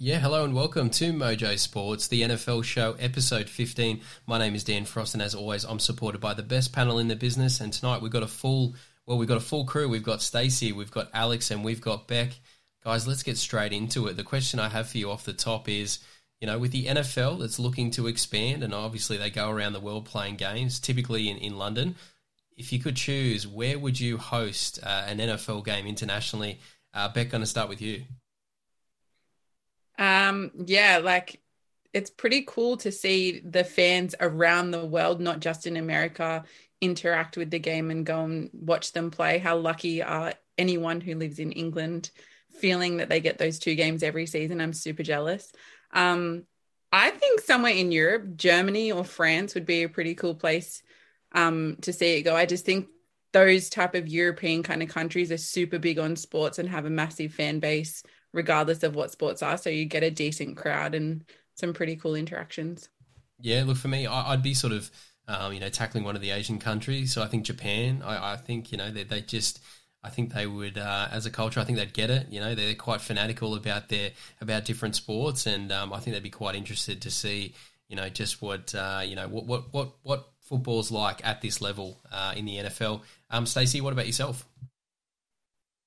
Yeah, hello and welcome to Mojo Sports, the NFL show, episode 15. My name is Dan Frost, and as always, I'm supported by the best panel in the business. And tonight we've got a full, well, we've got a full crew. We've got Stacey, we've got Alex, and we've got Bec. Guys, let's get straight into it. The question I have for you off the top is, you know, with the NFL that's looking to expand, and obviously they go around the world playing games, typically in, in London. If you could choose, where would you host uh, an NFL game internationally? Uh, Bec, going to start with you. Um, yeah, like it's pretty cool to see the fans around the world, not just in America, interact with the game and go and watch them play. How lucky are anyone who lives in England feeling that they get those two games every season? I'm super jealous. Um, I think somewhere in Europe, Germany or France would be a pretty cool place um, to see it go. I just think those type of European kind of countries are super big on sports and have a massive fan base regardless of what sports are. So you get a decent crowd and some pretty cool interactions. Yeah, look for me, I, would be sort of, um, you know, tackling one of the Asian countries. So I think Japan. I, I think you know they, they just. I think they would, uh, as a culture, I think they'd get it. You know, they're quite fanatical about their about different sports, and um, I think they'd be quite interested to see, you know, just what uh, you know what what what what football's like at this level uh, in the NFL. Um, Stacey, what about yourself?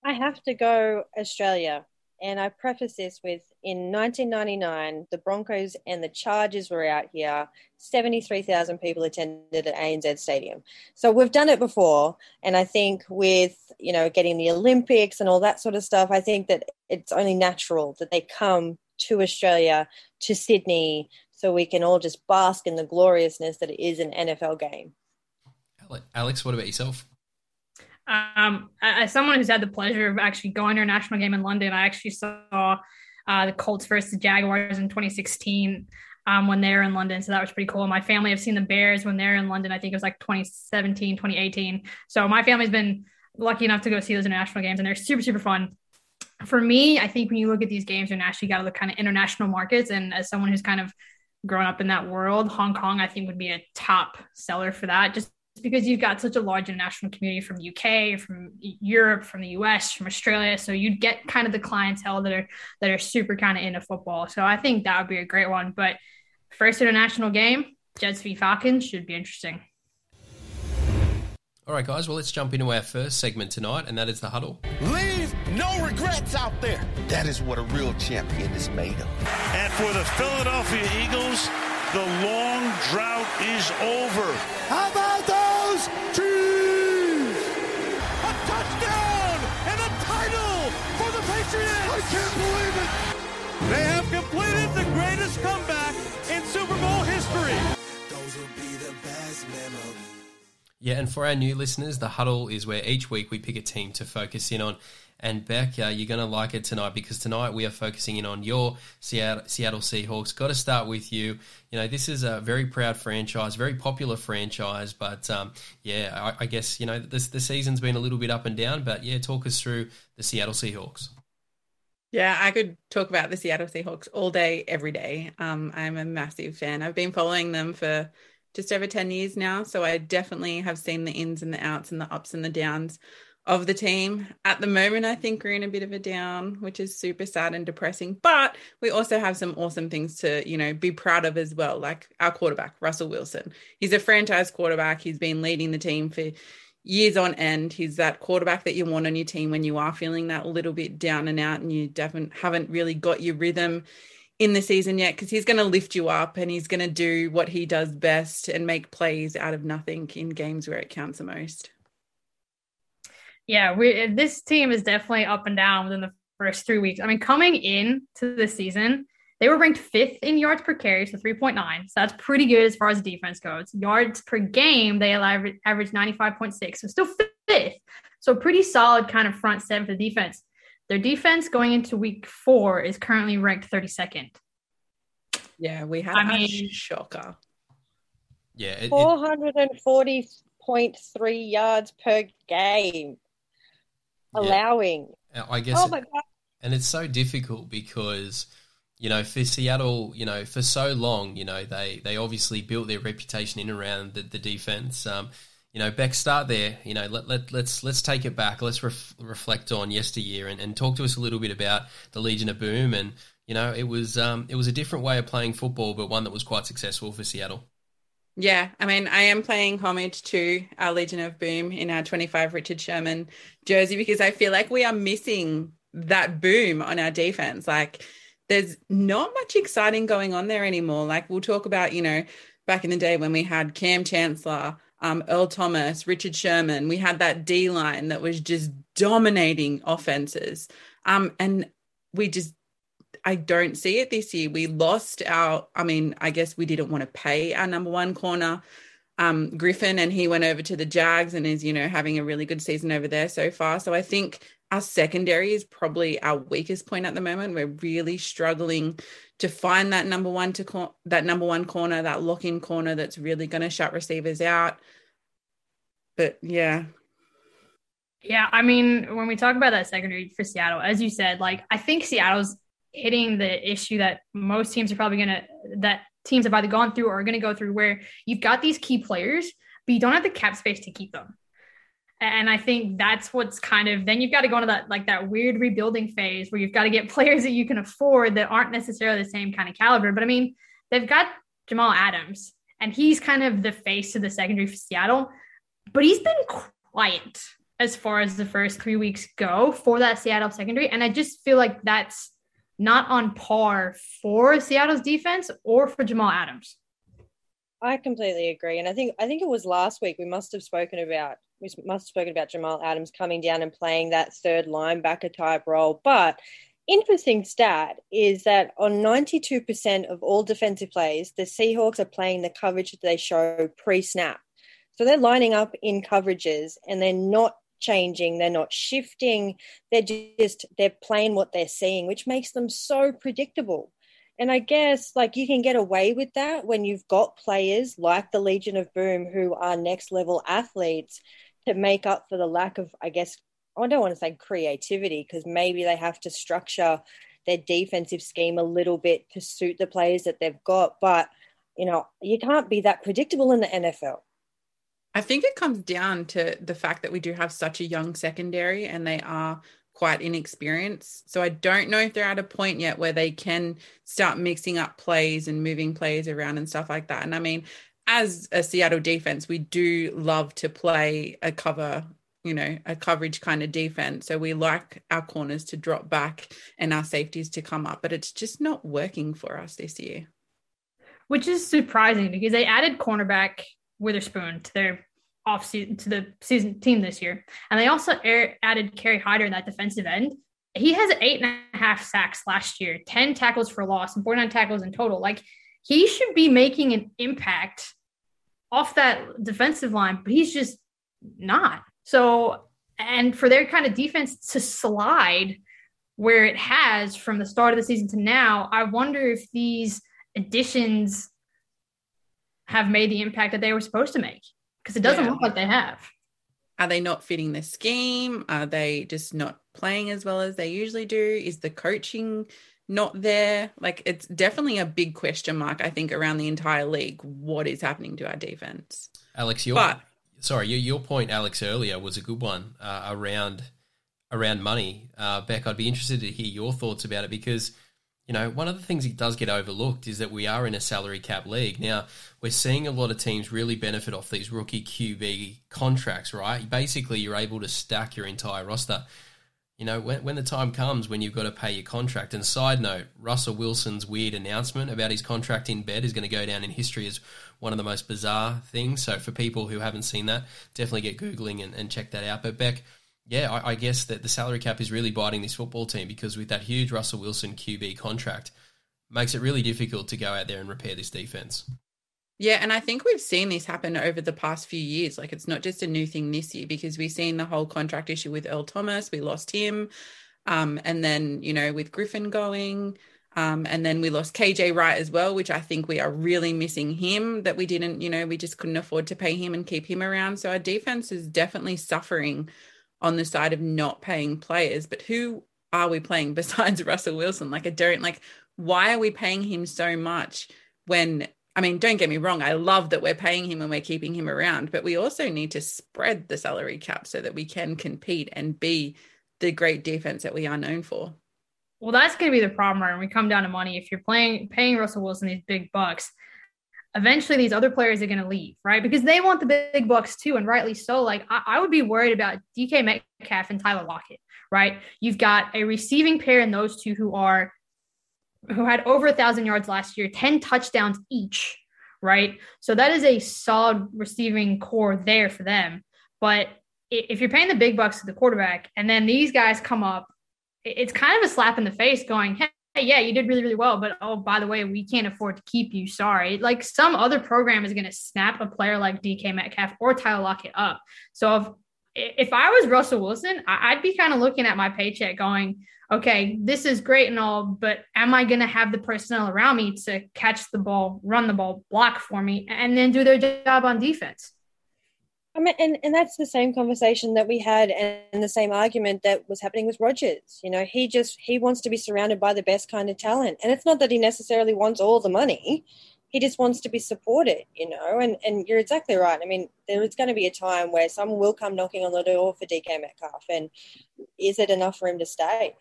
I have to go Australia. And I preface this with in 1999, the Broncos and the Chargers were out here. 73,000 people attended at ANZ Stadium. So we've done it before. And I think with, you know, getting the Olympics and all that sort of stuff, I think that it's only natural that they come to Australia, to Sydney, so we can all just bask in the gloriousness that it is an NFL game. Alex, what about yourself? Um, as someone who's had the pleasure of actually going to a national game in London, I actually saw uh, the Colts versus the Jaguars in 2016 um, when they were in London. So that was pretty cool. My family have seen the Bears when they're in London. I think it was like 2017, 2018. So my family's been lucky enough to go see those international games, and they're super, super fun. For me, I think when you look at these games, you're actually got to look kind of international markets. And as someone who's kind of grown up in that world, Hong Kong, I think would be a top seller for that. Just because you've got such a large international community from the UK, from Europe, from the US, from Australia. So you'd get kind of the clientele that are that are super kind of into football. So I think that would be a great one. But first international game, Jets v Falcons should be interesting. All right, guys. Well, let's jump into our first segment tonight, and that is the huddle. Leave no regrets out there. That is what a real champion is made of. And for the Philadelphia Eagles, the long drought is over. How about those Chiefs? A touchdown and a title for the Patriots. I can't believe it. They have completed the greatest comeback in Super Bowl history. Those will be the best memories. Yeah, and for our new listeners, the huddle is where each week we pick a team to focus in on. And Bec, uh, you're going to like it tonight because tonight we are focusing in on your Seattle, Seattle Seahawks. Got to start with you. You know, this is a very proud franchise, very popular franchise, but um, yeah, I, I, guess you know this the season's been a little bit up and down. But yeah, talk us through the Seattle Seahawks. Yeah, I could talk about the Seattle Seahawks all day, every day. Um, I'm a massive fan. I've been following them for just over 10 years now. So I definitely have seen the ins and the outs and the ups and the downs of the team. At the moment, I think we're in a bit of a down, which is super sad and depressing. But we also have some awesome things to, you know, be proud of as well. Like our quarterback, Russell Wilson. He's a franchise quarterback. He's been leading the team for years on end. He's that quarterback that you want on your team when you are feeling that little bit down and out and you definitely haven't really got your rhythm in the season yet because he's going to lift you up and he's going to do what he does best and make plays out of nothing in games where it counts the most yeah, we this team is definitely up and down within the first three weeks. I mean, coming in to the season, they were ranked fifth in yards per carry, so 3.9. So that's pretty good as far as defense goes. Yards per game, they averaged 95.6, so still fifth. So pretty solid kind of front seven for the defense. Their defense going into week four is currently ranked 32nd. Yeah, we have I mean, shocker. Yeah, 440.3 yards per game, Yeah. allowing. I guess. Oh it- god! and it's so difficult because you know for Seattle, you know for so long, you know they they obviously built their reputation in around the, the defense. Um, you know, Bec, start there. You know, let, let let's let's take it back. Let's ref, reflect on yesteryear and, and talk to us a little bit about the Legion of Boom. And you know, it was um, it was a different way of playing football, but one that was quite successful for Seattle. Yeah, I mean, I am playing homage to our Legion of Boom in our 25 Richard Sherman jersey because I feel like we are missing that boom on our defense. Like, there's not much exciting going on there anymore. Like, we'll talk about, you know, back in the day when we had Kam Chancellor, um, Earl Thomas, Richard Sherman, we had that D line that was just dominating offenses. Um, and we just I don't see it this year. We lost our, I mean, I guess we didn't want to pay our number one corner, um, Griffin, and he went over to the Jags and is, you know, having a really good season over there so far. So I think our secondary is probably our weakest point at the moment. We're really struggling to find that number one to cor- that number one corner, that lock in corner that's really going to shut receivers out. But yeah, Yeah, I mean, when we talk about that secondary for Seattle, as you said, like I think Seattle's hitting the issue that most teams are probably gonna that teams have either gone through or are gonna go through, where you've got these key players, but you don't have the cap space to keep them. And I think that's what's kind of then you've got to go into that like that weird rebuilding phase where you've got to get players that you can afford that aren't necessarily the same kind of caliber. But I mean, they've got Jamal Adams, and he's kind of the face of the secondary for Seattle, but he's been quiet as far as the first three weeks go for that Seattle secondary. And I just feel like that's not on par for Seattle's defense or for Jamal Adams. I completely agree, and I think I think it was last week we must have spoken about we must have spoken about Jamal Adams coming down and playing that third linebacker type role. But interesting stat is that on 92% of all defensive plays, the Seahawks are playing the coverage that they show pre-snap. So they're lining up in coverages and they're not changing, they're not shifting, they're just they're playing what they're seeing, which makes them so predictable. And I guess like you can get away with that when you've got players like the Legion of Boom who are next level athletes to make up for the lack of, I guess, I don't want to say creativity because maybe they have to structure their defensive scheme a little bit to suit the players that they've got. But, you know, you can't be that predictable in the NFL. I think it comes down to the fact that we do have such a young secondary and they are quite inexperienced. So I don't know if they're at a point yet where they can start mixing up plays and moving plays around and stuff like that. And I mean, as a Seattle defense, we do love to play a cover, you know, a coverage kind of defense. So we like our corners to drop back and our safeties to come up, but it's just not working for us this year. Which is surprising because they added cornerback Witherspoon to their off season to the season team this year, and they also air, added Kerry Hyder in that defensive end. He has eight and a half sacks last year, ten tackles for loss, and forty nine tackles in total. Like he should be making an impact off that defensive line, but he's just not. So, and for their kind of defense to slide where it has from the start of the season to now, I wonder if these additions have made the impact that they were supposed to make because it doesn't Yeah. look like they have. Are they not fitting the scheme? Are they just not playing as well as they usually do? Is the coaching not there? Like, it's definitely a big question mark, I think, around the entire league. What is happening to our defense? Alex, your But- sorry, your, your point, Alex, earlier was a good one uh, around around money. Uh, Bec, I'd be interested to hear your thoughts about it because you know one of the things that does get overlooked is that we are in a salary cap league now. We're seeing a lot of teams really benefit off these rookie QB contracts. Right, basically, you're able to stack your entire roster. You know, when, when the time comes when you've got to pay your contract. And side note, Russell Wilson's weird announcement about his contract in bed is going to go down in history as one of the most bizarre things. So for people who haven't seen that, definitely get Googling and, and check that out. But Bec, yeah, I, I guess that the salary cap is really biting this football team because with that huge Russell Wilson QB contract, makes it really difficult to go out there and repair this defense. Yeah, and I think we've seen this happen over the past few years. Like it's not just a new thing this year because we've seen the whole contract issue with Earl Thomas. We lost him. Um, and then, you know, with Griffin going, Um, and then we lost KJ Wright as well, which I think we are really missing him that we didn't, you know, we just couldn't afford to pay him and keep him around. So our defense is definitely suffering on the side of not paying players. But who are we playing besides Russell Wilson? Like, I don't like, why are we paying him so much when I mean, don't get me wrong, I love that we're paying him and we're keeping him around, but we also need to spread the salary cap so that we can compete and be the great defense that we are known for. Well, that's going to be the problem when we come down to money. If you're playing paying Russell Wilson these big bucks, eventually these other players are going to leave, right? Because they want the big bucks too, and rightly so. Like I, I would be worried about DK Metcalf and Tyler Lockett, right? You've got a receiving pair in those two who are who had over a thousand yards last year, 10 touchdowns each, right? So that is a solid receiving core there for them. But if you're paying the big bucks to the quarterback and then these guys come up, it's kind of a slap in the face going, hey, yeah, you did really, really well, but oh, by the way, we can't afford to keep you. Sorry. Like some other program is going to snap a player like DK Metcalf or Tyler Lockett up. So if if I was Russell Wilson, I'd be kind of looking at my paycheck going, okay, this is great and all, but am I going to have the personnel around me to catch the ball, run the ball, block for me, and then do their job on defense? Mean, and, and that's the same conversation that we had and the same argument that was happening with Rodgers. You know, he just he wants to be surrounded by the best kind of talent. And it's not that he necessarily wants all the money he just wants to be supported, you know. And and you're exactly right. I mean, there is going to be a time where someone will come knocking on the door for DK Metcalf, and is it enough for him to stay?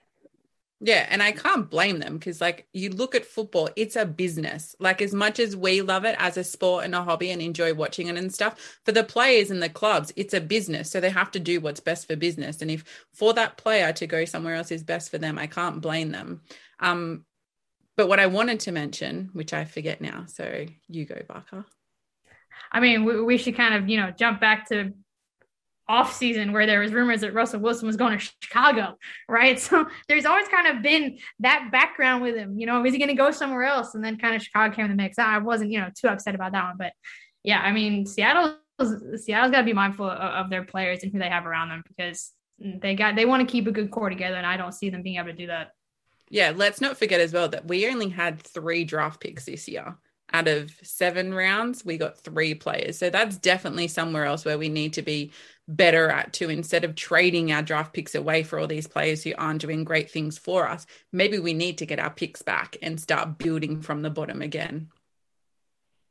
Yeah, and I can't blame them because, like, you look at football, it's a business. Like, as much as we love it as a sport and a hobby and enjoy watching it and stuff, for the players and the clubs, it's a business. So they have to do what's best for business. And if for that player to go somewhere else is best for them, I can't blame them. Um, but what I wanted to mention, which I forget now, so you go, Barker. I mean, we, we should kind of, you know, jump back to off season where there was rumors that Russell Wilson was going to Chicago, right? So there's always kind of been that background with him. You know, is he going to go somewhere else? And then kind of Chicago came in the mix. I wasn't, you know, too upset about that one, but yeah, I mean, Seattle, Seattle's got to be mindful of, of, their players and who they have around them because they got they want to keep a good core together, and I don't see them being able to do that. Yeah, let's not forget as well that we only had three draft picks this year. Out of seven rounds, we got three players. So that's definitely somewhere else where we need to be better at to instead of trading our draft picks away for all these players who aren't doing great things for us. Maybe we need to get our picks back and start building from the bottom again.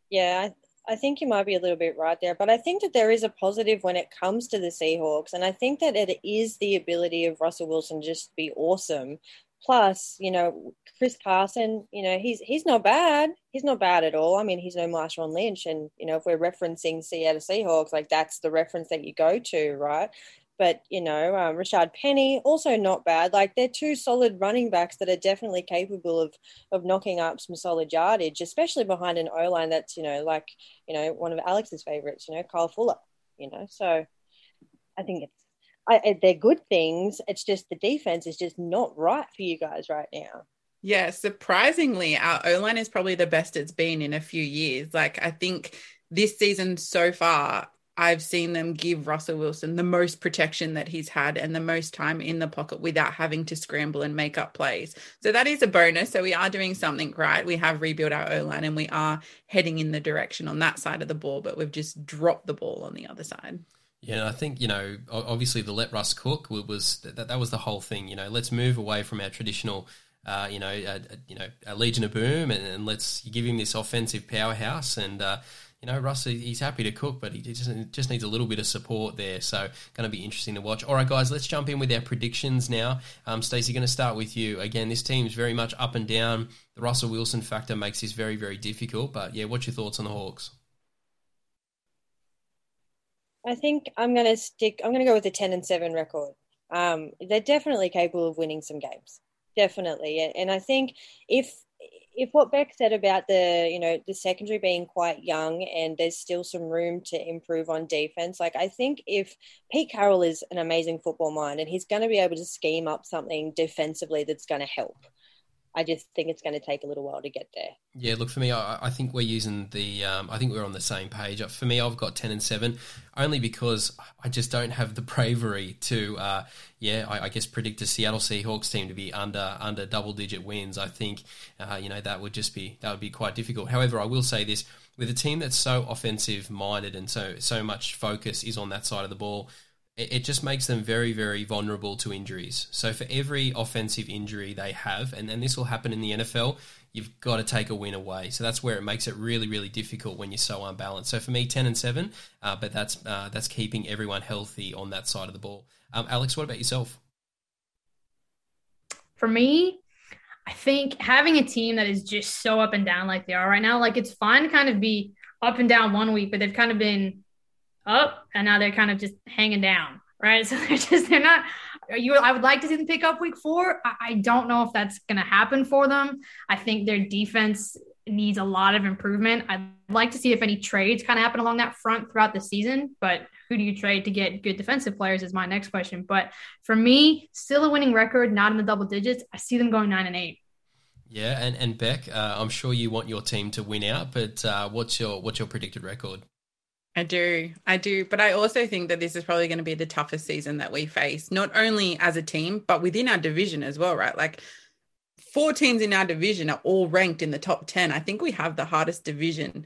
Yeah, I I think you might be a little bit right there, but I think that there is a positive when it comes to the Seahawks, and I think that it is the ability of Russell Wilson just to be awesome Plus, you know, Chris Carson, you know, he's he's not bad. He's not bad at all. I mean, he's no Marshawn Lynch, and you know, if we're referencing Seattle Seahawks, like that's the reference that you go to, right? But you know, um, Rashaad Penny also not bad. Like they're two solid running backs that are definitely capable of of knocking up some solid yardage, especially behind an O line that's you know like you know one of Alex's favorites, you know, Kyle Fuller. You know, so I think it's I, they're good things. It's just the defense is just not right for you guys right now. Yeah, surprisingly, our O line is probably the best it's been in a few years. Like, I think this season so far, I've seen them give Russell Wilson the most protection that he's had and the most time in the pocket without having to scramble and make up plays. So that is a bonus. So we are doing something right. We have rebuilt our O line and we are heading in the direction on that side of the ball, but we've just dropped the ball on the other side. Yeah, I think you know, obviously the let Russ cook was that, that was the whole thing. You know, let's move away from our traditional, uh, you know, uh, you know, a Legion of Boom, and, and, let's give him this offensive powerhouse. And uh, you know, Russ, he's happy to cook, but he just just needs a little bit of support there. So, going to be interesting to watch. All right, guys, let's jump in with our predictions now. Um, Stacey, going to start with you again. This team is very much up and down. The Russell Wilson factor makes this very very difficult. But yeah, what's your thoughts on the Hawks? I think I'm going to stick. I'm going to go with a ten and seven record. Um, they're definitely capable of winning some games, definitely. And I think if if what Bec said about the you know the secondary being quite young and there's still some room to improve on defense, like I think if Pete Carroll is an amazing football mind and he's going to be able to scheme up something defensively that's going to help. I just think it's going to take a little while to get there. Yeah, look for me. I, I think we're using the. Um, I think we're on the same page. For me, I've got ten and seven, only because I just don't have the bravery to. Uh, yeah, I, I, guess predict a Seattle Seahawks team to be under under double digit wins. I think, uh, you know, that would just be that would be quite difficult. However, I will say this: with a team that's so offensive minded and so so much focus is on that side of the ball it, just makes them very, very vulnerable to injuries. So for every offensive injury they have, and, and this will happen in the NFL, you've got to take a win away. So that's where it makes it really, really difficult when you're so unbalanced. So for me, ten and seven, uh, but that's uh, that's keeping everyone healthy on that side of the ball. Um, Alex, what about yourself? For me, I think having a team that is just so up and down like they are right now, like it's fine to kind of be up and down one week, but they've kind of been up and now they're kind of just hanging down, right? So they're just they're not. You, I would like to see them pick up week four. I, I don't know if that's going to happen for them. I think their defense needs a lot of improvement. I'd like to see if any trades kind of happen along that front throughout the season, but who do you trade to get good defensive players is my next question. But for me, still a winning record, not in the double digits. I see them going nine and eight. Yeah, and and Bec, uh, I'm sure you want your team to win out, but uh, what's your what's your predicted record? I do. I do. But I also think that this is probably going to be the toughest season that we face, not only as a team, but within our division as well, right? Like four teams in our division are all ranked in the top 10. I think we have the hardest division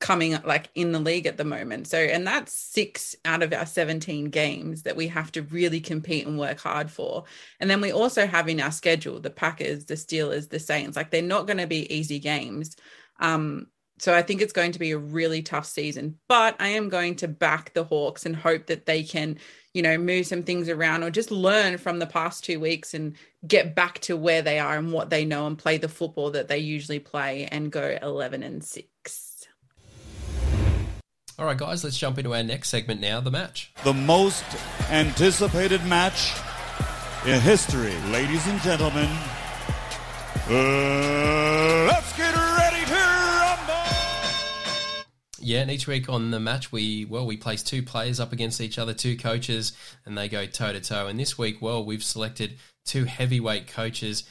coming like in the league at the moment. So, and that's six out of our 17 games that we have to really compete and work hard for. And then we also have in our schedule the Packers, the Steelers, the Saints. Like they're not going to be easy games. Um, so I think it's going to be a really tough season, but I am going to back the Hawks and hope that they can, you know, move some things around or just learn from the past two weeks and get back to where they are and what they know and play the football that they usually play and go 11 and 6. All right, guys, let's jump into our next segment now the match. The most anticipated match in history, ladies and gentlemen. Uh, let's get yeah, and each week on the match, we well we place two players up against each other, two coaches, and they go toe to toe. And this week, well, we've selected two heavyweight coaches.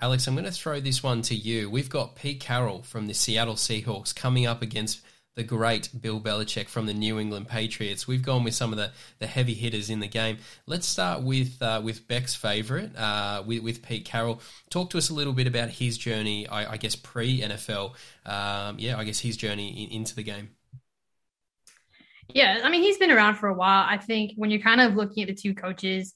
Alex, I'm going to throw this one to you. We've got Pete Carroll from the Seattle Seahawks coming up against the great Bill Belichick from the New England Patriots. We've gone with some of the, the heavy hitters in the game. Let's start with uh, with Bec's favourite, uh, with, with Pete Carroll. Talk to us a little bit about his journey, I, I guess, pre NFL. Um, yeah, I guess his journey in, into the game. Yeah, I mean, he's been around for a while. I think when you're kind of looking at the two coaches,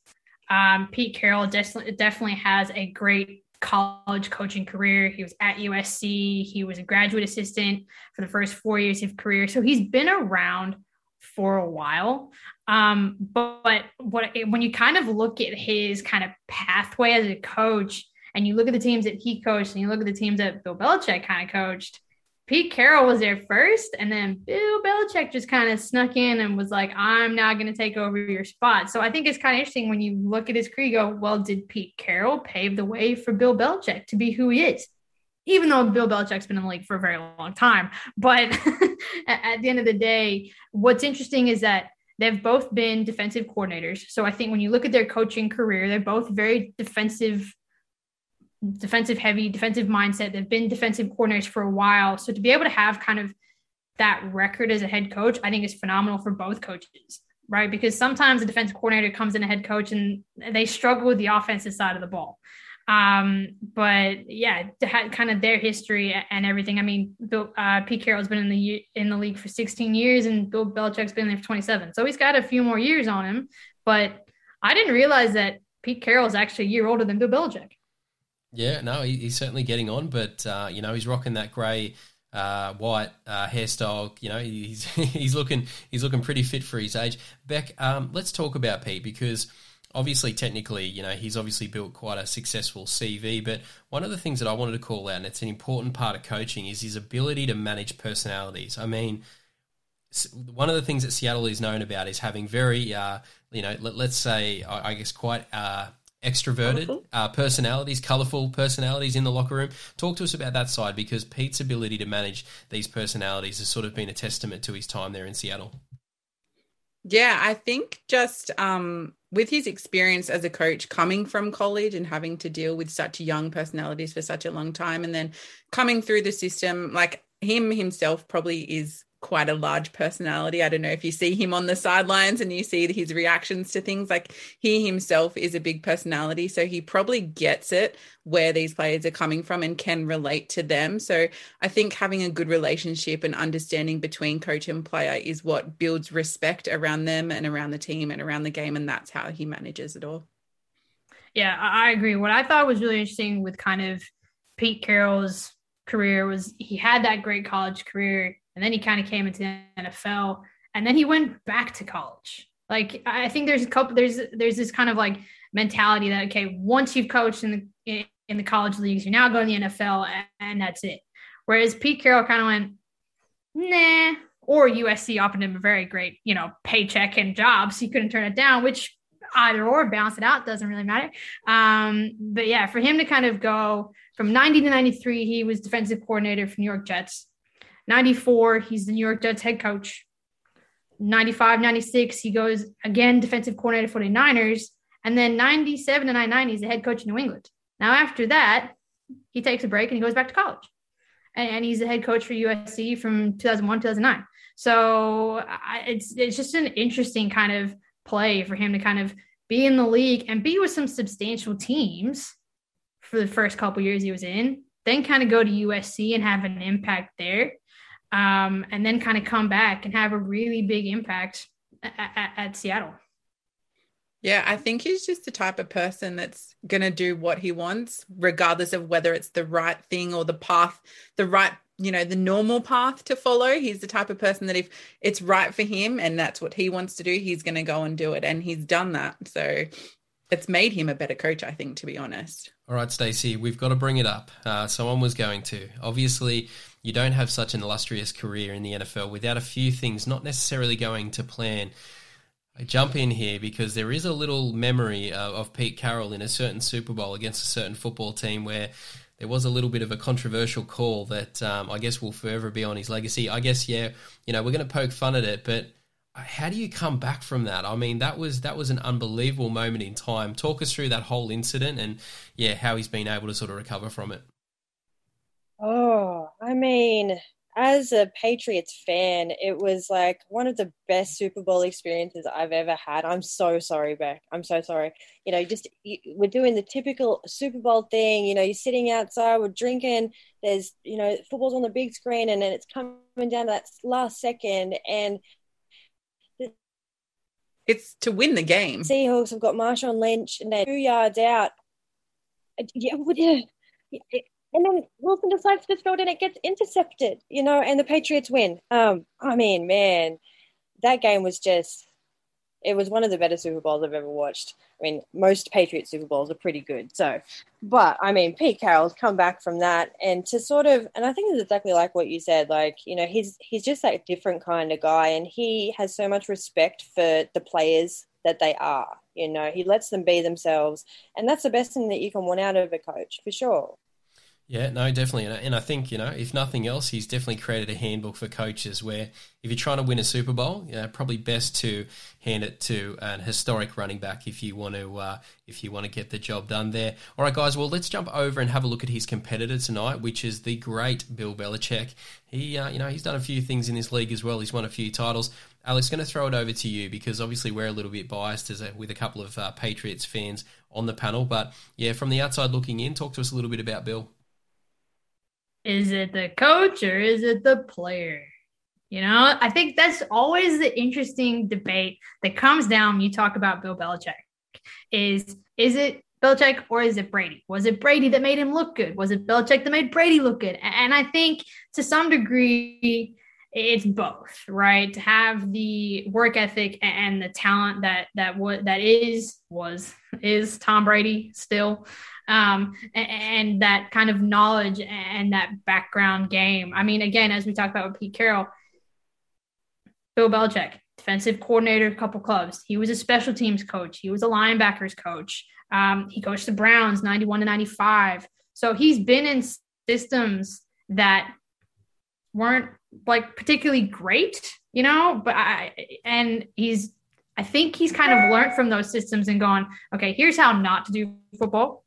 um, Pete Carroll definitely definitely has a great college coaching career. He was at USC. He was a graduate assistant for the first four years of career. So he's been around for a while. Um, but, but what when you kind of look at his kind of pathway as a coach, and you look at the teams that he coached, and you look at the teams that Bill Belichick kind of coached, Pete Carroll was there first, and then Bill Belichick just kind of snuck in and was like, "I'm now going to take over your spot." So I think it's kind of interesting when you look at his career. You go, well, did Pete Carroll pave the way for Bill Belichick to be who he is? Even though Bill Belichick's been in the league for a very long time, but at the end of the day, what's interesting is that they've both been defensive coordinators. So I think when you look at their coaching career, they're both very defensive defensive heavy, defensive mindset. They've been defensive coordinators for a while. So to be able to have kind of that record as a head coach, I think is phenomenal for both coaches, right? Because sometimes a defensive coordinator comes in a head coach and they struggle with the offensive side of the ball. Um, but yeah, to have kind of their history and everything. I mean, Bill, uh, Pete Carroll's been in the in the league for 16 years, and Bill Belichick's been there for 27. So he's got a few more years on him. But I didn't realize that Pete Carroll is actually a year older than Bill Belichick. Yeah, no, he, he's certainly getting on, but uh, you know he's rocking that grey, uh, white uh, hairstyle. You know he's he's looking he's looking pretty fit for his age. Bec, um, let's talk about Pete because obviously technically, you know he's obviously built quite a successful CV. But one of the things that I wanted to call out, and it's an important part of coaching, is his ability to manage personalities. I mean. One of the things that Seattle is known about is having very, uh, you know, let, us say, I guess, quite extroverted uh, personalities, colourful personalities in the locker room. Talk to us about that side because Pete's ability to manage these personalities has sort of been a testament to his time there in Seattle. Yeah, I think just um, with his experience as a coach coming from college and having to deal with such young personalities for such a long time and then coming through the system, like him himself probably is quite a large personality. I don't know if you see him on the sidelines and you see his reactions to things like he himself is a big personality. So he probably gets it where these players are coming from and can relate to them. So I think having a good relationship and understanding between coach and player is what builds respect around them and around the team and around the game. And that's how he manages it all. Yeah, I agree. What I thought was really interesting with kind of Pete Carroll's career was he had that great college career and then he kind of came into the NFL and then he went back to college. Like I think there's a couple there's there's this kind of like mentality that okay, once you've coached in the in the college leagues, you're now going to the NFL and, that's it. Whereas Pete Carroll kind of went, nah, or USC offered him a very great, you know, paycheck and job, so he couldn't turn it down, which either or balance it out doesn't really matter. Um, but yeah, for him to kind of go from 90 to 93, he was defensive coordinator for New York Jets. 94, he's the New York Jets head coach. 95, 96, he goes again defensive coordinator for the Niners. And then 97 to 99, he's the head coach in New England. Now, after that, he takes a break and he goes back to college. And, and he's the head coach for USC from 2001, 2009. So I, it's, it's just an interesting kind of play for him to kind of be in the league and be with some substantial teams for the first couple years he was in, then kind of go to USC and have an impact there um, and then kind of come back and have a really big impact at, at, at Seattle. Yeah, I think he's just the type of person that's going to do what he wants, regardless of whether it's the right thing or the path, the right, you know, the normal path to follow. He's the type of person that if it's right for him and that's what he wants to do, he's going to go and do it. And he's done that. So it's made him a better coach, I think, to be honest. All right, Stacey, we've got to bring it up. Uh, someone was going to. Obviously, you don't have such an illustrious career in the NFL without a few things not necessarily going to plan. I jump in here because there is a little memory uh, of Pete Carroll in a certain Super Bowl against a certain football team where there was a little bit of a controversial call that um, I guess will forever be on his legacy. I guess, yeah, you know, we're going to poke fun at it, but how do you come back from that? I mean, that was that was an unbelievable moment in time. Talk us through that whole incident and yeah, how he's been able to sort of recover from it. Oh, I mean, as a Patriots fan, it was like one of the best Super Bowl experiences I've ever had. I'm so sorry, Bec. I'm so sorry. You know, just you, we're doing the typical Super Bowl thing. You know, you're sitting outside, we're drinking. There's, you know, football's on the big screen, and then it's coming down to that last second, and it's to win the game. Seahawks have got Marshawn Lynch, and they're two yards out. Uh, yeah, yeah and then Wilson decides to throw it and it gets intercepted, you know, and the Patriots win. Um, I mean, man, that game was just it was one of the better Super Bowls I've ever watched. I mean, most Patriot Super Bowls are pretty good. So, but I mean, Pete Carroll's come back from that and to sort of, and I think it's exactly like what you said. Like, you know, he's he's just that different kind of guy, and he has so much respect for the players that they are. You know, he lets them be themselves, and that's the best thing that you can want out of a coach for sure. Yeah, no, definitely. And I think, you know, if nothing else, he's definitely created a handbook for coaches where if you're trying to win a Super Bowl, you know, probably best to hand it to an historic running back if you want to uh, if you want to get the job done there. All right, guys, well, let's jump over and have a look at his competitor tonight, which is the great Bill Belichick. He, uh, you know, he's done a few things in this league as well. He's won a few titles. Alex, going to throw it over to you because obviously we're a little bit biased as a, with a couple of uh, Patriots fans on the panel. But yeah, from the outside looking in, talk to us a little bit about Bill. Is it the coach or is it the player? You know, I think that's always the interesting debate that comes down when you talk about Bill Belichick. Is is it Belichick or is it Brady? Was it Brady that made him look good? Was it Belichick that made Brady look good? And I think to some degree, it's both, right? To have the work ethic and the talent that that what that is was is Tom Brady still um, and, and that kind of knowledge and that background game. I mean, again, as we talked about with Pete Carroll, Bill Belichick, defensive coordinator, a couple clubs. He was a special teams coach. He was a linebackers coach. Um, he coached the Browns 91 to 95. So he's been in systems that weren't like particularly great, you know, but I, and he's, I think he's kind of learned from those systems and gone, okay, here's how not to do football.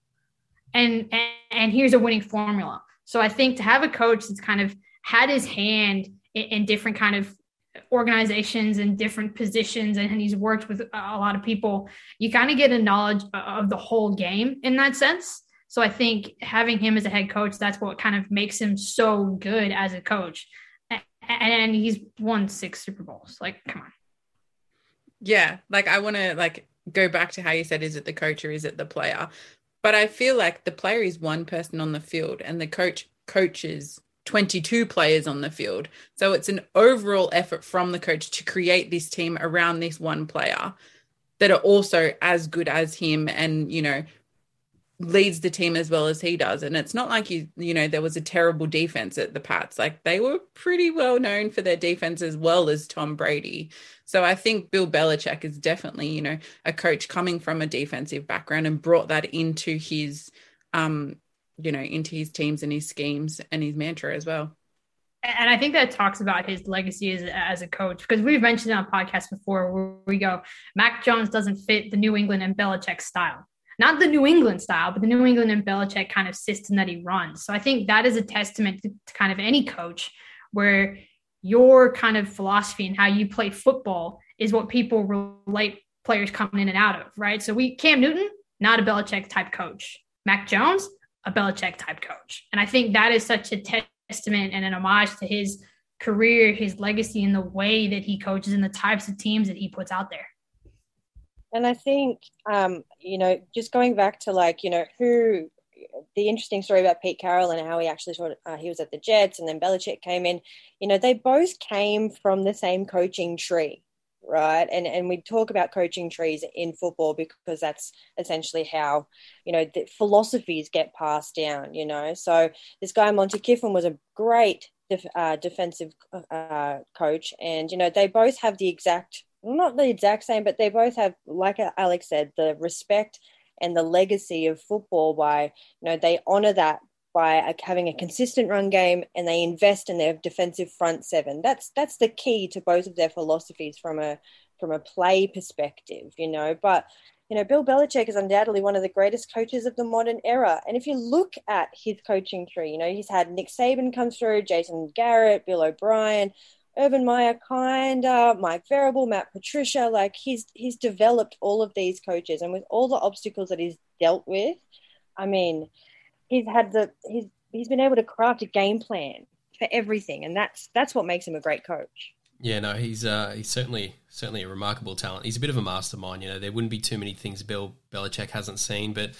And, and, and here's a winning formula. So I think to have a coach that's kind of had his hand in, in different kind of organizations and different positions and he's worked with a lot of people you kind of get a knowledge of the whole game in that sense so i think having him as a head coach that's what kind of makes him so good as a coach. And he's won six super bowls. Like come on. Yeah like i want to like go back to how you said is it the coach or is it the player? But i feel like the player is one person on the field and the coach coaches 22 players on the field. So it's an overall effort from the coach to create this team around this one player that are also as good as him and, you know, leads the team as well as he does. And it's not like you, you know, there was a terrible defense at the Pats. Like they were pretty well known for their defense as well as Tom Brady. So I think Bill Belichick is definitely, you know, a coach coming from a defensive background and brought that into his um you know, into his teams and his schemes and his mantra as well. And I think that talks about his legacy as, as a coach because we've mentioned on podcasts before where we go, Mac Jones doesn't fit the New England and Belichick style. Not the New England style, but the New England and Belichick kind of system that he runs. So I think that is a testament to, kind of any coach where your kind of philosophy and how you play football is what people relate players coming in and out of, right? So we Cam Newton, not a Belichick type coach. Mac Jones, a Belichick type coach. And I think that is such a testament and an homage to his career, his legacy, and the way that he coaches and the types of teams that he puts out there. And I think, um, you know, just going back to like, you know, who the interesting story about Pete Carroll and how he actually of, uh, he was at the Jets and then Belichick came in, you know, they both came from the same coaching tree right? And and we talk about coaching trees in football because that's essentially how you know the philosophies get passed down you know? So this guy monte kiffin was a great def, uh, defensive uh, coach and you know they both have the exact not the exact same but they both have like alex said the respect and the legacy of football by you know they honor that by having a consistent run game and they invest in their defensive front seven. That's that's the key to both of their philosophies from a from a play perspective, you know. But you know, Bill Belichick is undoubtedly one of the greatest coaches of the modern era. And if you look at his coaching tree, you know, he's had Nick Saban come through, Jason Garrett, Bill O'Brien, Urban Meyer Kinda, Mike Vrabel, Matt Patricia. Like he's he's developed all of these coaches, and with all the obstacles that he's dealt with, I mean, he's had the he's he's been able to craft a game plan for everything, and that's that's what makes him a great coach. Yeah, no, he's uh, he's certainly certainly a remarkable talent. He's a bit of a mastermind. You know, there wouldn't be too many things Bill Belichick hasn't seen, but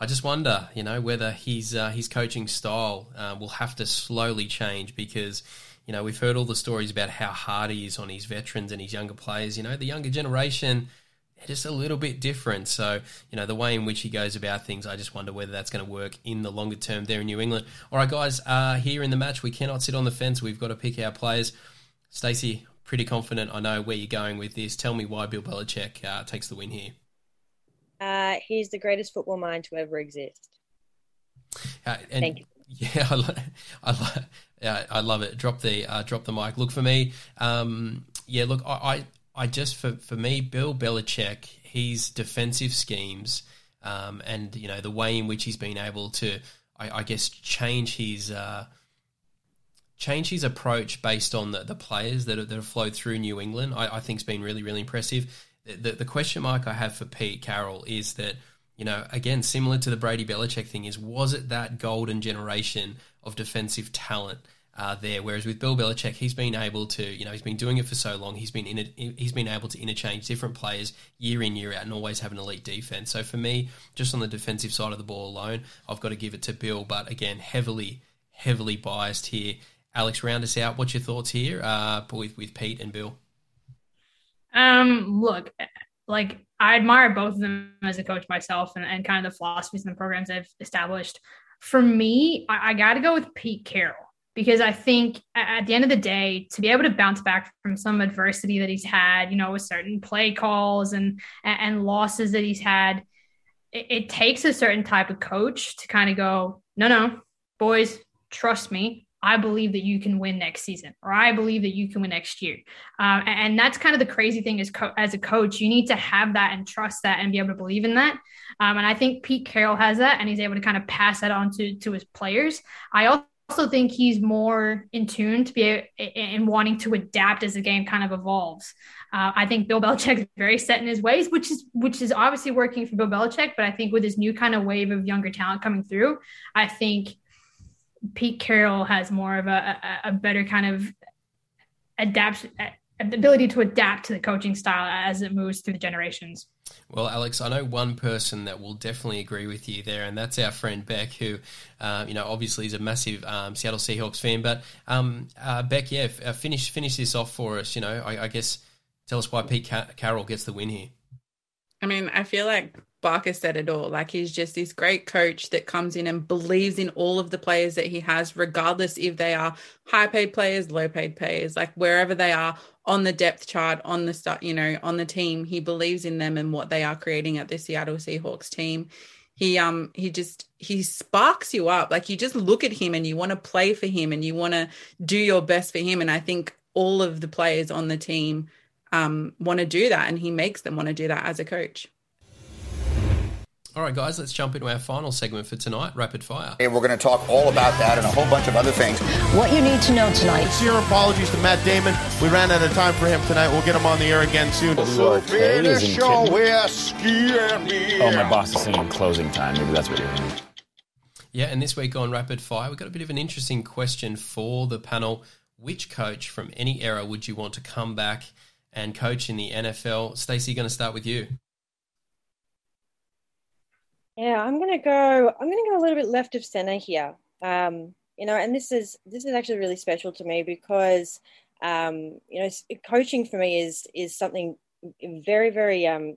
I just wonder, you know, whether his uh, his coaching style uh, will have to slowly change because. You know, we've heard all the stories about how hard he is on his veterans and his younger players. You know, the younger generation, they're just a little bit different. So, you know, the way in which he goes about things, I just wonder whether that's going to work in the longer term there in New England. All right, guys, uh, here in the match, we cannot sit on the fence. We've got to pick our players. Stacey, pretty confident I know where you're going with this. Tell me why Bill Belichick uh, takes the win here. Uh, he's the greatest football mind to ever exist. Uh, and, Thank you. Yeah, I, lo- I, lo- yeah, I love it. Drop the uh, drop the mic. Look for me. Um, yeah, look, I, I I just for for me, Bill Belichick, his defensive schemes, um, and you know the way in which he's been able to, I, I guess, change his uh, change his approach based on the, the players that, that have flowed through New England. I, I think has been really really impressive. The, the question mark I have for Pete Carroll is that you know, again, similar to the Brady Belichick thing, is was it that golden generation of defensive talent uh, there. Whereas with Bill Belichick, he's been able to, you know, he's been doing it for so long. He's been in it, he's been able to interchange different players year in year out and always have an elite defense. So for me, just on the defensive side of the ball alone, I've got to give it to Bill. But again, heavily, heavily biased here. Alex, round us out. What's your thoughts here uh, with with Pete and Bill? Um, look, like I admire both of them as a coach myself, and, and kind of the philosophies and the programs they've established. For me, I, I got to go with Pete Carroll because I think at the end of the day, to be able to bounce back from some adversity that he's had, you know, with certain play calls and and losses that he's had, it, it takes a certain type of coach to kind of go, no, no, boys, trust me, I believe that you can win next season, or I believe that you can win next year. Uh, and that's kind of the crazy thing as, co- as a coach. You need to have that and trust that and be able to believe in that. Um, and I think Pete Carroll has that, and he's able to kind of pass that on to, to his players. I also think he's more in tune to be in wanting to adapt as the game kind of evolves. Uh, I think Bill Belichick is very set in his ways, which is which is obviously working for Bill Belichick. But I think with his new kind of wave of younger talent coming through, I think Pete Carroll has more of a, a, a better kind of adapt ability to adapt to the coaching style as it moves through the generations. Well, Alex, I know one person that will definitely agree with you there, and that's our friend Bec, who, uh, you know, obviously is a massive um, Seattle Seahawks fan. But um, uh, Bec, yeah, uh, finish finish this off for us. You know, I, I guess tell us why Pete Carroll gets the win here. I mean, I feel like Barker said it all. Like he's just this great coach that comes in and believes in all of the players that he has, regardless if they are high paid players, low paid players, like wherever they are on the depth chart, on the start, you know, on the team. He believes in them and what they are creating at the Seattle Seahawks team. He um he just he sparks you up. Like you just look at him and you want to play for him and you want to do your best for him. And I think all of the players on the team um want to do that and he makes them want to do that as a coach. All right, guys, let's jump into our final segment for tonight, Rapid Fire. And we're going to talk all about that and a whole bunch of other things. What you need to know tonight. Sincere apologies to Matt Damon. We ran out of time for him tonight. We'll get him on the air again soon. So finish your whiskey Oh, my boss is singing closing time. Maybe that's what you're hearing. Yeah, and this week on Rapid Fire, we've got a bit of an interesting question for the panel. Which coach from any era would you want to come back and coach in the NFL? Stacey, going to start with you. Yeah, I'm gonna go. I'm gonna go a little bit left of center here. Um, you know, and this is this is actually really special to me because um, you know, coaching for me is is something very very um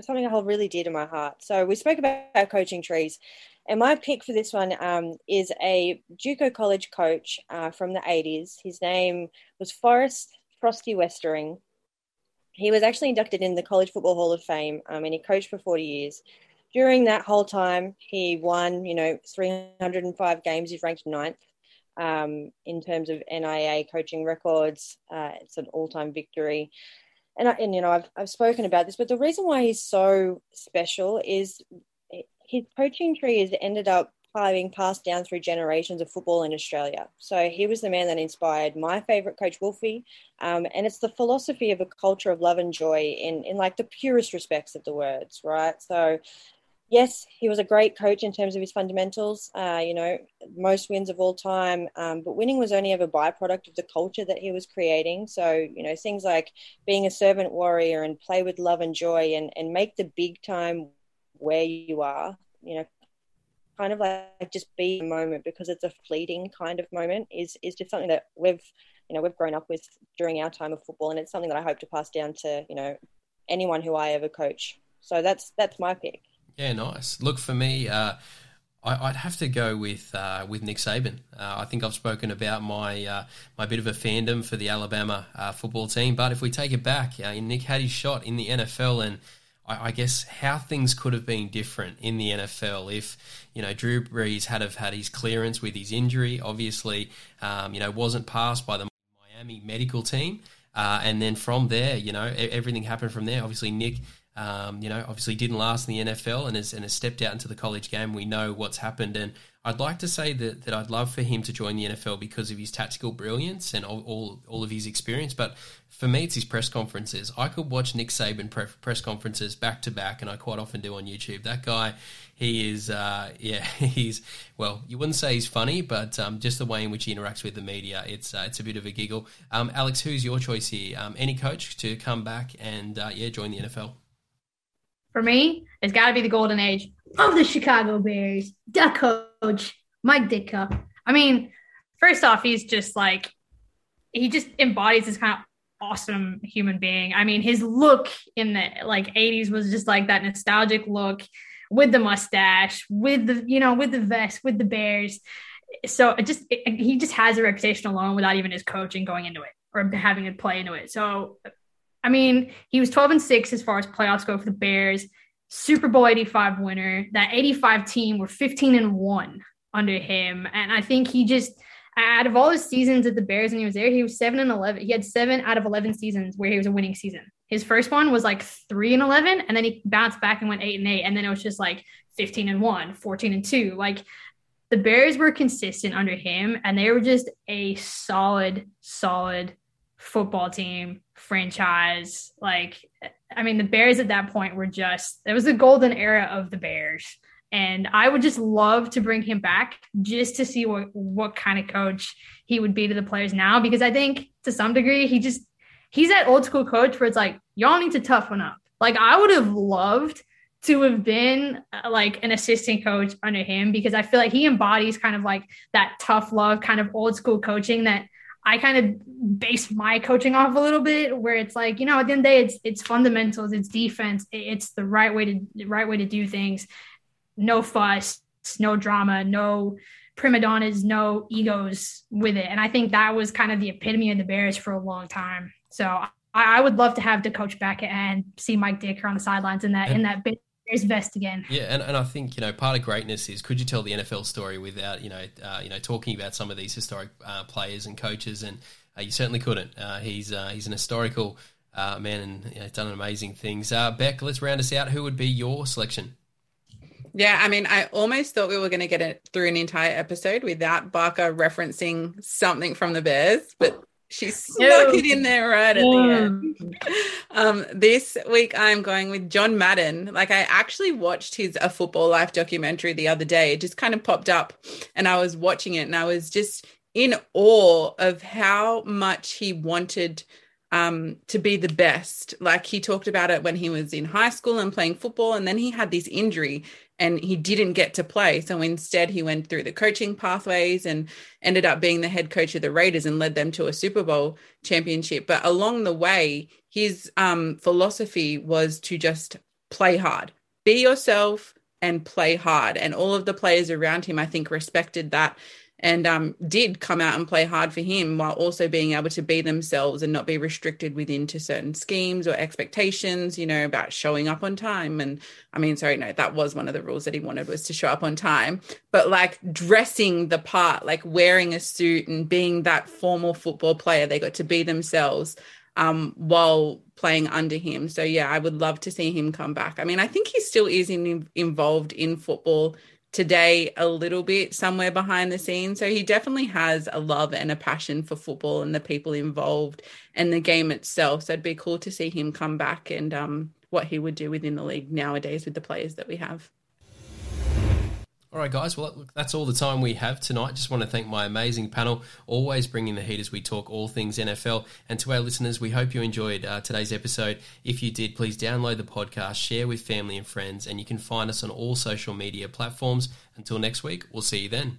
something I hold really dear to my heart. So we spoke about coaching trees, and my pick for this one um, is a JUCO college coach uh, from the 80s. His name was Forrest Frosty Westering. He was actually inducted in the College Football Hall of Fame, um, and he coached for 40 years during that whole time, he won, you know, 305 games. He's ranked ninth um, in terms of NAIA coaching records. Uh, it's an all-time victory. And, I, and, you know, I've, I've spoken about this, but the reason why he's so special is his coaching tree has ended up being passed down through generations of football in Australia. So he was the man that inspired my favorite coach, Wolfie. Um, and it's the philosophy of a culture of love and joy in, in like the purest respects of the words, right? So yes, he was a great coach in terms of his fundamentals. Uh, you know, most wins of all time, um, but winning was only ever byproduct of the culture that he was creating. So you know, things like being a servant warrior and play with love and joy, and and make the big time where you are. You know, kind of like just be a moment because it's a fleeting kind of moment is is just something that we've you know we've grown up with during our time of football, and it's something that I hope to pass down to you know anyone who I ever coach. So that's that's my pick. Yeah, nice. Look for me. Uh, I, would have to go with uh, with Nick Saban. Uh, I think I've spoken about my uh, my bit of a fandom for the Alabama uh, football team, but if we take it back, uh, Nick had his shot in the NFL, and I, I, guess how things could have been different in the NFL if you know Drew Brees had have had his clearance with his injury. Obviously, um, you know wasn't passed by the Miami medical team, uh, and then from there, you know everything happened from there. Obviously, Nick um, you know, obviously didn't last in the NFL and has, and has stepped out into the college game. We know what's happened. And I'd like to say that, that I'd love for him to join the NFL because of his tactical brilliance and all, all, all of his experience. But for me, it's his press conferences. I could watch Nick Saban press conferences back to back, and I quite often do on YouTube. That guy, he is, uh, yeah, he's, well, you wouldn't say he's funny, but um, just the way in which he interacts with the media, it's uh, it's a bit of a giggle. Um, Alex, who's your choice here? Um, any coach to come back and, uh, yeah, join the NFL? For me, it's got to be the golden age of the Chicago Bears. Da coach, Mike Ditka. I mean, first off, he's just like, he just embodies this kind of awesome human being. I mean, his look in the like 80s was just like that nostalgic look with the mustache, with the, you know, with the vest, with the Bears. So it just, it, he just has a reputation alone without even his coaching going into it or having it play into it. So I mean, he was 12 and 6 as far as playoffs go for the Bears. Super Bowl 85 winner. That 85 team were 15 and 1 under him. And I think he just out of all his seasons at the Bears when he was there, he was seven and eleven. He had seven out of eleven seasons where he was a winning season. His first one was like three and eleven, and then he bounced back and went eight and eight, and then it was just like 15 and 1, 14 and 2. Like the Bears were consistent under him and they were just a solid, solid football team franchise. Like, I mean, the Bears at that point were just, it was the golden era of the Bears. And I would just love to bring him back just to see what, what kind of coach he would be to the players now, because I think to some degree, he just, he's that old school coach where it's like, y'all need to toughen up. Like, I would have loved to have been uh, like an assistant coach under him because I feel like he embodies kind of like that tough love, kind of old school coaching that I kind of base my coaching off a little bit, where it's like you know at the end of the day, it's it's fundamentals, it's defense, it's the right way to the right way to do things. No fuss, no drama, no prima donnas, no egos with it, and I think that was kind of the epitome of the Bears for a long time. So I, would love to have the coach back and see Mike Ditka on the sidelines in that in that bit his vest again. Yeah, and, and I think you know part of greatness is could you tell the NFL story without you know uh, you know talking about some of these historic uh, players and coaches, and uh, you certainly couldn't. Uh, he's uh, he's an historical uh, man and you know, done amazing things. Uh Bec, let's round us out. Who would be your selection? Yeah, I mean, I almost thought we were going to get it through an entire episode without Barker referencing something from the Bears, but she snuck it in there right at the end. Um, this week I'm going with John Madden. Like I actually watched his A Football Life documentary the other day. It just kind of popped up and I was watching it and I was just in awe of how much he wanted um, to be the best. Like he talked about it when he was in high school and playing football, and then he had this injury and he didn't get to play. So instead, he went through the coaching pathways and ended up being the head coach of the Raiders and led them to a Super Bowl championship. But along the way, his um, philosophy was to just play hard, be yourself, and play hard. And all of the players around him, I think, respected that and um, did come out and play hard for him while also being able to be themselves and not be restricted within to certain schemes or expectations, you know, about showing up on time. And I mean, sorry, no, that was one of the rules that he wanted was to show up on time, but like dressing the part, like wearing a suit and being that formal football player, they got to be themselves um, while playing under him. So yeah, I would love to see him come back. I mean, I think he still is in, involved in football today a little bit somewhere behind the scenes. So he definitely has a love and a passion for football and the people involved and the game itself. So it'd be cool to see him come back and um, what he would do within the league nowadays with the players that we have. All right, guys. Well, that's all the time we have tonight. Just want to thank my amazing panel, always bringing the heat as we talk all things NFL. And to our listeners, we hope you enjoyed uh, today's episode. If you did, please download the podcast, share with family and friends, and you can find us on all social media platforms. Until next week, we'll see you then.